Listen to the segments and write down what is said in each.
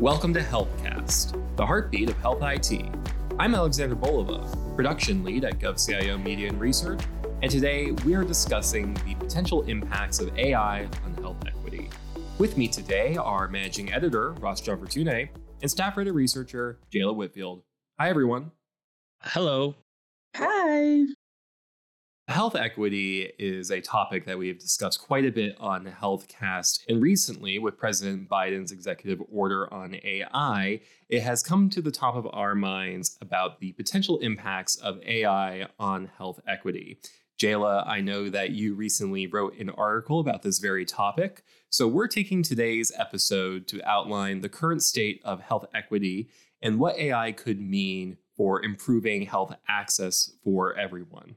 Welcome to HealthCast, the heartbeat of health IT. I'm Alexander Bolova, production lead at GovCIO Media and Research, and today we are discussing the potential impacts of AI on health equity. With me today are managing editor Ross Gianfortune and staff writer researcher Jayla Whitfield. Hi, everyone. Hello. Hi. Health equity is a topic that we have discussed quite a bit on HealthCast, and recently, with President Biden's executive order on AI, it has come to the top of our minds about the potential impacts of AI on health equity. Jayla, I know that you recently wrote an article about this very topic, so we're taking today's episode to outline the current state of health equity and what AI could mean for improving health access for everyone.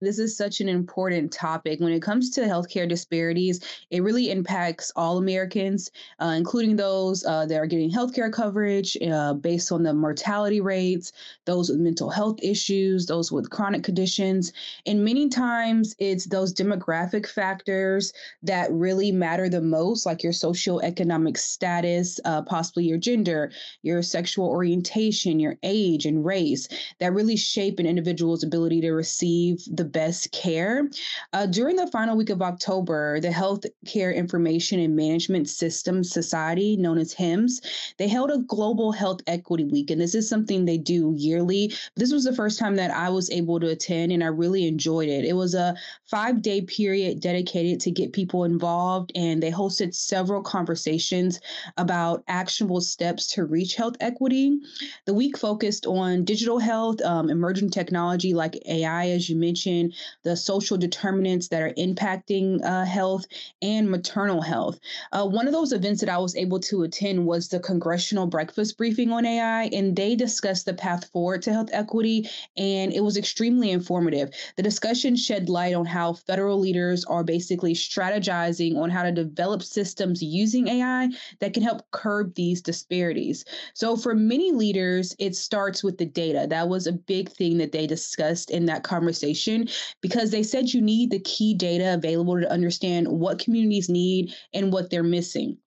This is such an important topic. When it comes to healthcare disparities, it really impacts all Americans, uh, including those uh, that are getting healthcare coverage uh, based on the mortality rates, those with mental health issues, those with chronic conditions. And many times it's those demographic factors that really matter the most, like your socioeconomic status, uh, possibly your gender, your sexual orientation, your age, and race, that really shape an individual's ability to receive the best care. Uh, during the final week of October, the Health Care Information and Management Systems Society, known as HIMSS, they held a Global Health Equity Week. And this is something they do yearly. This was the first time that I was able to attend, and I really enjoyed it. It was a five day period dedicated to get people involved, and they hosted several conversations about actionable steps to reach health equity. The week focused on digital health, um, emerging technology like AI, as you mentioned the social determinants that are impacting uh, health, and maternal health. Uh, one of those events that I was able to attend was the Congressional Breakfast Briefing on AI, and they discussed the path forward to health equity, and it was extremely informative. The discussion shed light on how federal leaders are basically strategizing on how to develop systems using AI that can help curb these disparities. So, for many leaders, it starts with the data. That was a big thing that they discussed in that conversation because they said you need the key data available to understand what communities need and what they're missing.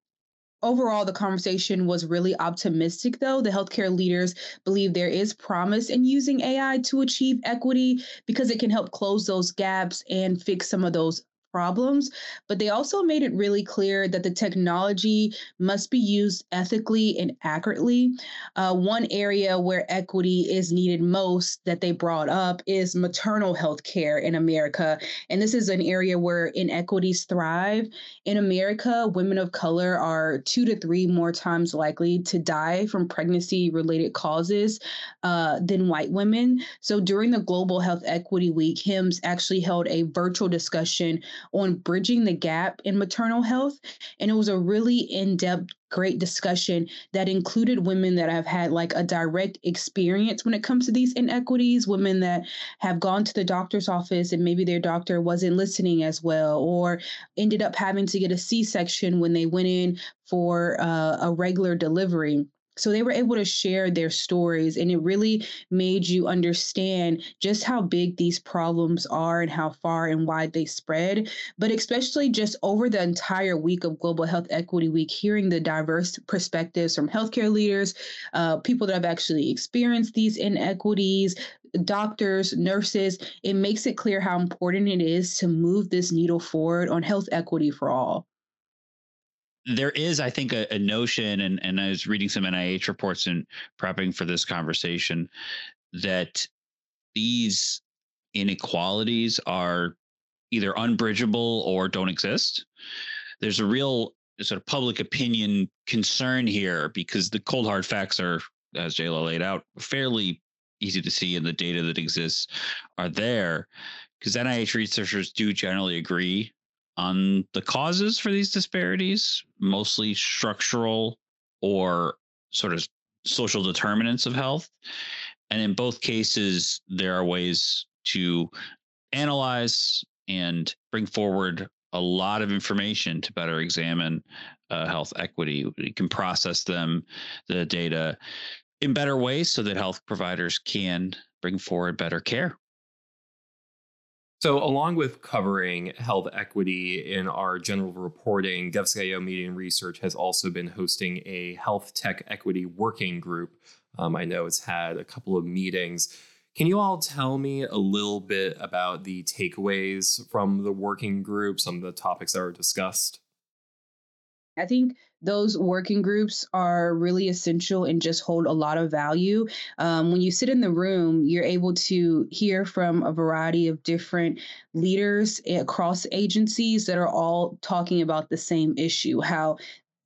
Overall, the conversation was really optimistic, though. The healthcare leaders believe there is promise in using AI to achieve equity because it can help close those gaps and fix some of those problems, but they also made it really clear that the technology must be used ethically and accurately. Uh, one area where equity is needed most that they brought up is maternal health care in America. And this is an area where inequities thrive. In America, women of color are two to three more times likely to die from pregnancy related causes uh, than white women. So during the Global Health Equity Week, HIMSS actually held a virtual discussion on bridging the gap in maternal health. And it was a really in depth, great discussion that included women that have had like a direct experience when it comes to these inequities, women that have gone to the doctor's office and maybe their doctor wasn't listening as well, or ended up having to get a C section when they went in for uh, a regular delivery. So they were able to share their stories, and it really made you understand just how big these problems are and how far and wide they spread. But especially just over the entire week of Global Health Equity Week, hearing the diverse perspectives from healthcare leaders, uh, people that have actually experienced these inequities, doctors, nurses, it makes it clear how important it is to move this needle forward on health equity for all there is, I think, a, a, notion, and, and I was reading some NIH reports and prepping for this conversation, that these inequalities are either unbridgeable or don't exist. There's a real sort of public opinion concern here because the cold hard facts are, as Jayla laid out, fairly easy to see, and the data that exists are there. Because NIH researchers do generally agree on the causes for these disparities, mostly structural or sort of social determinants of health. And in both cases, there are ways to analyze and bring forward a lot of information to better examine uh, health equity. We can process them, the data, in better ways so that health providers can bring forward better care. So, along with covering health equity in our general reporting, GovCIO Media and Research has also been hosting a health tech equity working group. Um, I know it's had a couple of meetings. Can you all tell me a little bit about the takeaways from the working group, some of the topics that were discussed? I think those working groups are really essential and just hold a lot of value. Um, when you sit in the room, you're able to hear from a variety of different leaders across agencies that are all talking about the same issue how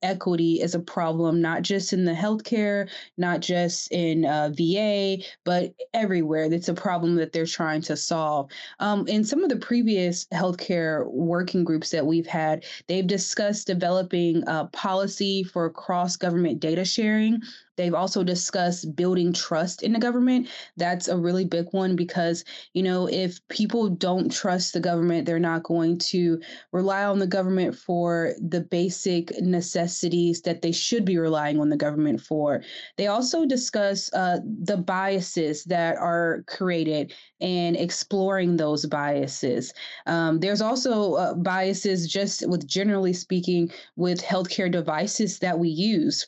equity is a problem, not just in the healthcare, not just in uh, VA, but everywhere. It's a problem that they're trying to solve. Um, in some of the previous healthcare working groups that we've had, they've discussed developing a policy for cross government data sharing They've also discussed building trust in the government. That's a really big one because, you know, if people don't trust the government, they're not going to rely on the government for the basic necessities that they should be relying on the government for. They also discuss uh, the biases that are created and exploring those biases. Um, there's also uh, biases, just with generally speaking, with healthcare devices that we use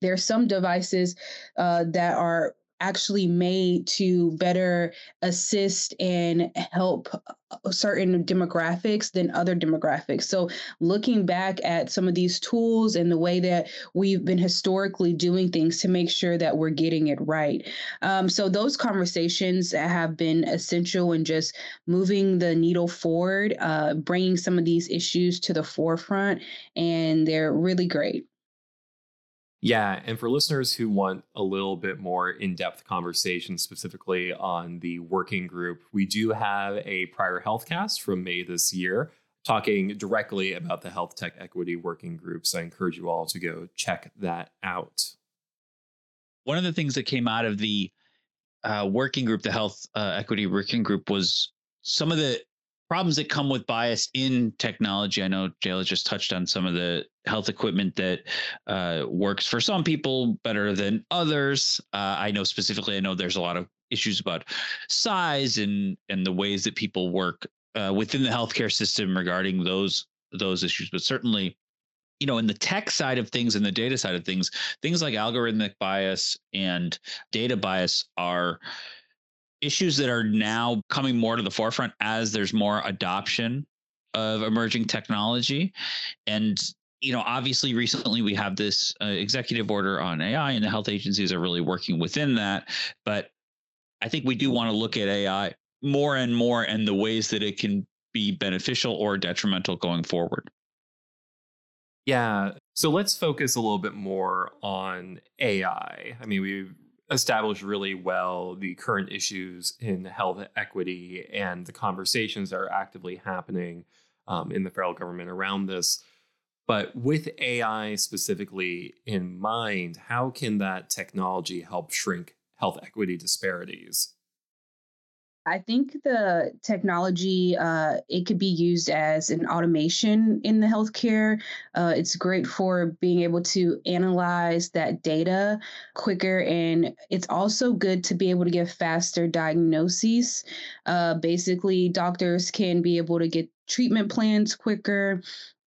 there are some devices uh, that are actually made to better assist and help uh, certain demographics than other demographics. So, looking back at some of these tools and the way that we've been historically doing things to make sure that we're getting it right. Um, so, those conversations have been essential in just moving the needle forward, uh, bringing some of these issues to the forefront, and they're really great. Yeah, and for listeners who want a little bit more in depth conversation specifically on the working group, we do have a prior healthcast from May this year talking directly about the health tech equity working group. So I encourage you all to go check that out. One of the things that came out of the uh, working group, the health uh, equity working group, was some of the problems that come with bias in technology. I know Jayla just touched on some of the health equipment that uh, works for some people better than others. Uh, I know specifically, I know there's a lot of issues about size and and the ways that people work uh, within the healthcare system regarding those those issues. But certainly, you know, in the tech side of things and the data side of things, things like algorithmic bias and data bias are issues that are now coming more to the forefront as there's more adoption of emerging technology. And you know obviously recently we have this uh, executive order on ai and the health agencies are really working within that. But i think we do want to look at ai more and more and the ways that it can be beneficial or detrimental going forward. Yeah. So let's focus a little bit more on ai i mean we've established really well the current issues in health equity and the conversations that are actively happening um, in the federal government around this. But with AI specifically in mind, how can that technology help shrink health equity disparities? I think the technology uh, it could be used as an automation in the healthcare. Uh, it's great for being able to analyze that data quicker, and it's also good to be able to give faster diagnoses. Uh, basically, doctors can be able to get treatment plans quicker.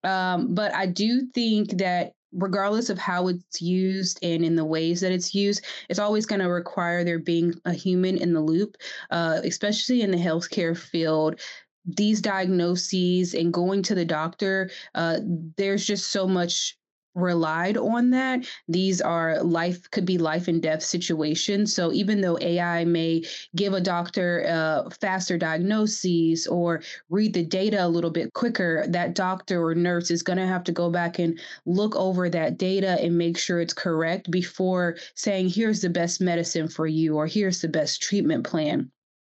Um, but I do think that regardless of how it's used and in the ways that it's used, it's always going to require there being a human in the loop, uh, especially in the healthcare field. These diagnoses and going to the doctor, uh, there's just so much relied on that. These are life could be life and death situations. So even though AI may give a doctor uh, faster diagnoses or read the data a little bit quicker, that doctor or nurse is going to have to go back and look over that data and make sure it's correct before saying, here's the best medicine for you or here's the best treatment plan.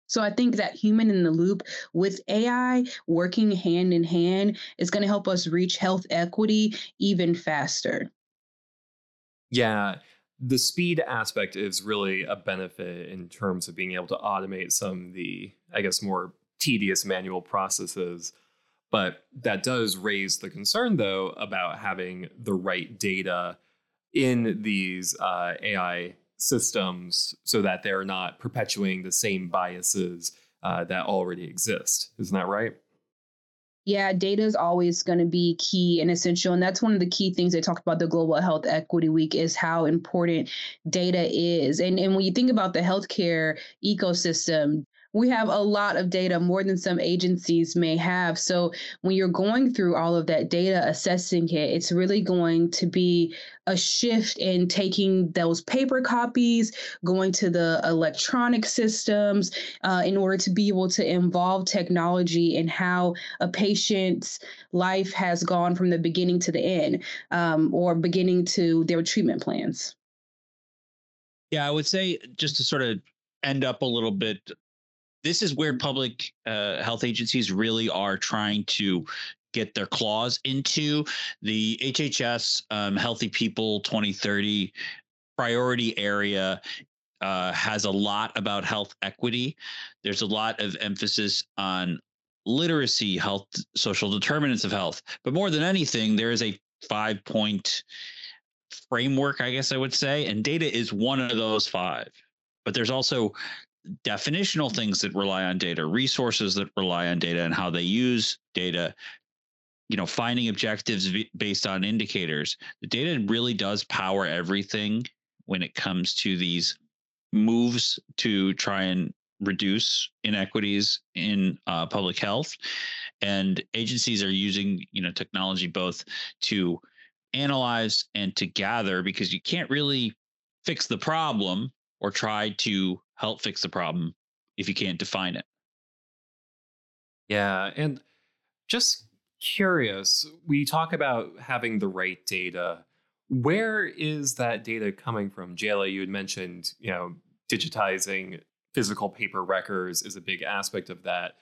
So I think that human in the loop with AI working hand in hand is going to help us reach health equity even faster. Yeah, the speed aspect is really a benefit in terms of being able to automate some of the, I guess, more tedious manual processes. But that does raise the concern, though, about having the right data in these uh, AI systems so that they're not perpetuating the same biases uh, that already exist. Isn't that right? Yeah, data is always going to be key and essential. And that's one of the key things they talked about the Global Health Equity Week is how important data is. And, and when you think about the healthcare ecosystem, we have a lot of data, more than some agencies may have. So when you're going through all of that data, assessing it, it's really going to be a shift in taking those paper copies, going to the electronic systems uh, in order to be able to involve technology in how a patient's life has gone from the beginning to the end um, or beginning to their treatment plans. Yeah, I would say just to sort of end up a little bit this is where public uh, health agencies really are trying to get their claws into the HHS um, Healthy People 2030 priority area uh, has a lot about health equity. There's a lot of emphasis on literacy, health, social determinants of health. But more than anything, there is a five point framework, I guess I would say, and data is one of those five. But there's also definitional things that rely on data, resources that rely on data, and how they use data. You know, finding objectives based on indicators. The data really does power everything when it comes to these moves to try and reduce inequities in uh, public health and agencies are using you know technology both to analyze and to gather because you can't really fix the problem or try to help fix the problem if you can't define it. Yeah. And just curious, we talk about having the right data. Where is that data coming from? Jayla, you had mentioned, you know, digitizing physical paper records is a big aspect of that.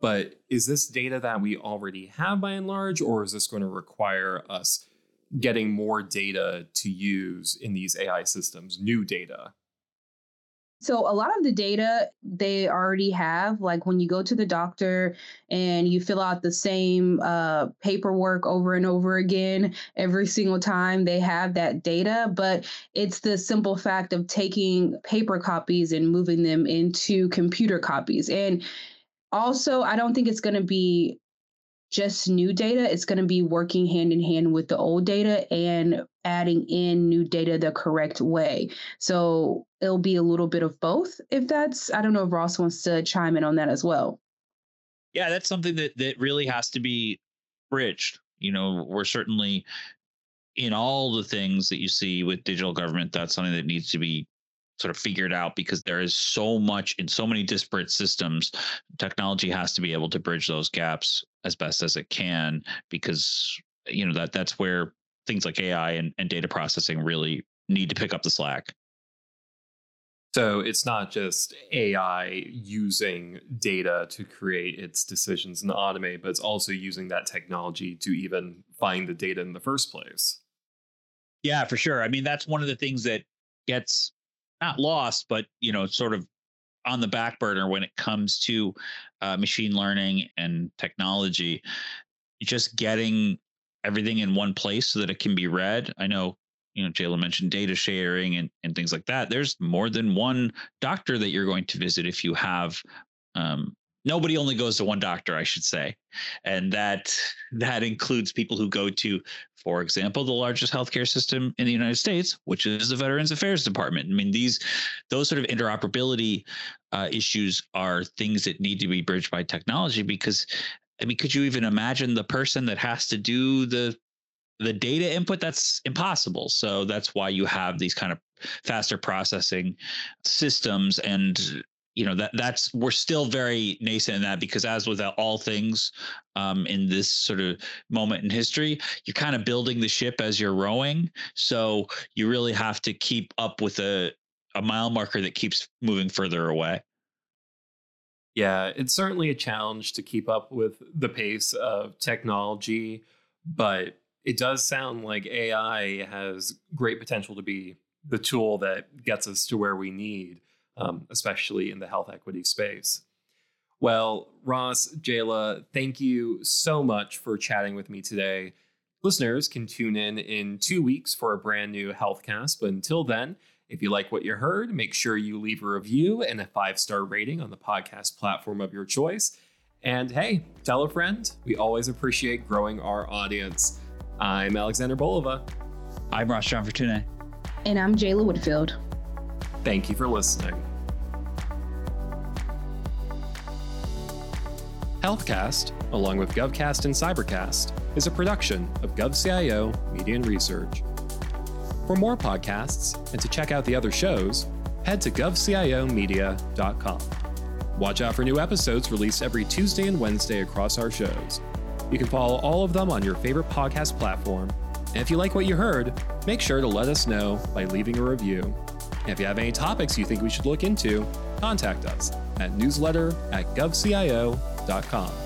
But is this data that we already have by and large, or is this going to require us getting more data to use in these AI systems, new data? So a lot of the data they already have, like when you go to the doctor and you fill out the same uh, paperwork over and over again every single time, they have that data. But it's the simple fact of taking paper copies and moving them into computer copies. And also, I don't think it's going to be just new data. It's going to be working hand in hand with the old data and adding in new data the correct way. So it'll be a little bit of both. If that's, I don't know if Ross wants to chime in on that as well. Yeah, that's something that that really has to be bridged. You know, we're certainly in all the things that you see with digital government. That's something that needs to be sort of figured out because there is so much in so many disparate systems. Technology has to be able to bridge those gaps as best as it can because you know that that's where things like AI and, and data processing really need to pick up the slack. So it's not just AI using data to create its decisions and automate, but it's also using that technology to even find the data in the first place. Yeah, for sure. I mean, that's one of the things that gets not lost, but you know, sort of on the back burner when it comes to uh, machine learning and technology. Just getting everything in one place so that it can be read. I know, you know, Jayla mentioned data sharing and, and things like that. There's more than one doctor that you're going to visit if you have um, nobody only goes to one doctor i should say and that that includes people who go to for example the largest healthcare system in the united states which is the veterans affairs department i mean these those sort of interoperability uh, issues are things that need to be bridged by technology because I mean, could you even imagine the person that has to do the the data input? That's impossible. So that's why you have these kind of faster processing systems and you know that that's we're still very nascent in that because as with all things um, in this sort of moment in history you're kind of building the ship as you're rowing. So you really have to keep up with a a mile marker that keeps moving further away. Yeah, it's certainly a challenge to keep up with the pace of technology, but it does sound like AI has great potential to be the tool that gets us to where we need, um, especially in the health equity space. Well, Ross, Jayla, thank you so much for chatting with me today. Listeners can tune in in two weeks for a brand new HealthCast, but until then, If you like what you heard, make sure you leave a review and a five star rating on the podcast platform of your choice. And hey, tell a friend. We always appreciate growing our audience. I'm Alexander Bolova. I'm Ross Gianfortune. And I'm Jayla Whitfield. Thank you for listening. Healthcast, along with GovCast and Cybercast, is a production of GovCIO Media and Research. For more podcasts and to check out the other shows, head to govciomedia.com. Watch out for new episodes released every Tuesday and Wednesday across our shows. You can follow all of them on your favorite podcast platform. And if you like what you heard, make sure to let us know by leaving a review. If you have any topics you think we should look into, contact us at newsletter at govcio.com www.thebrandingcoach.com.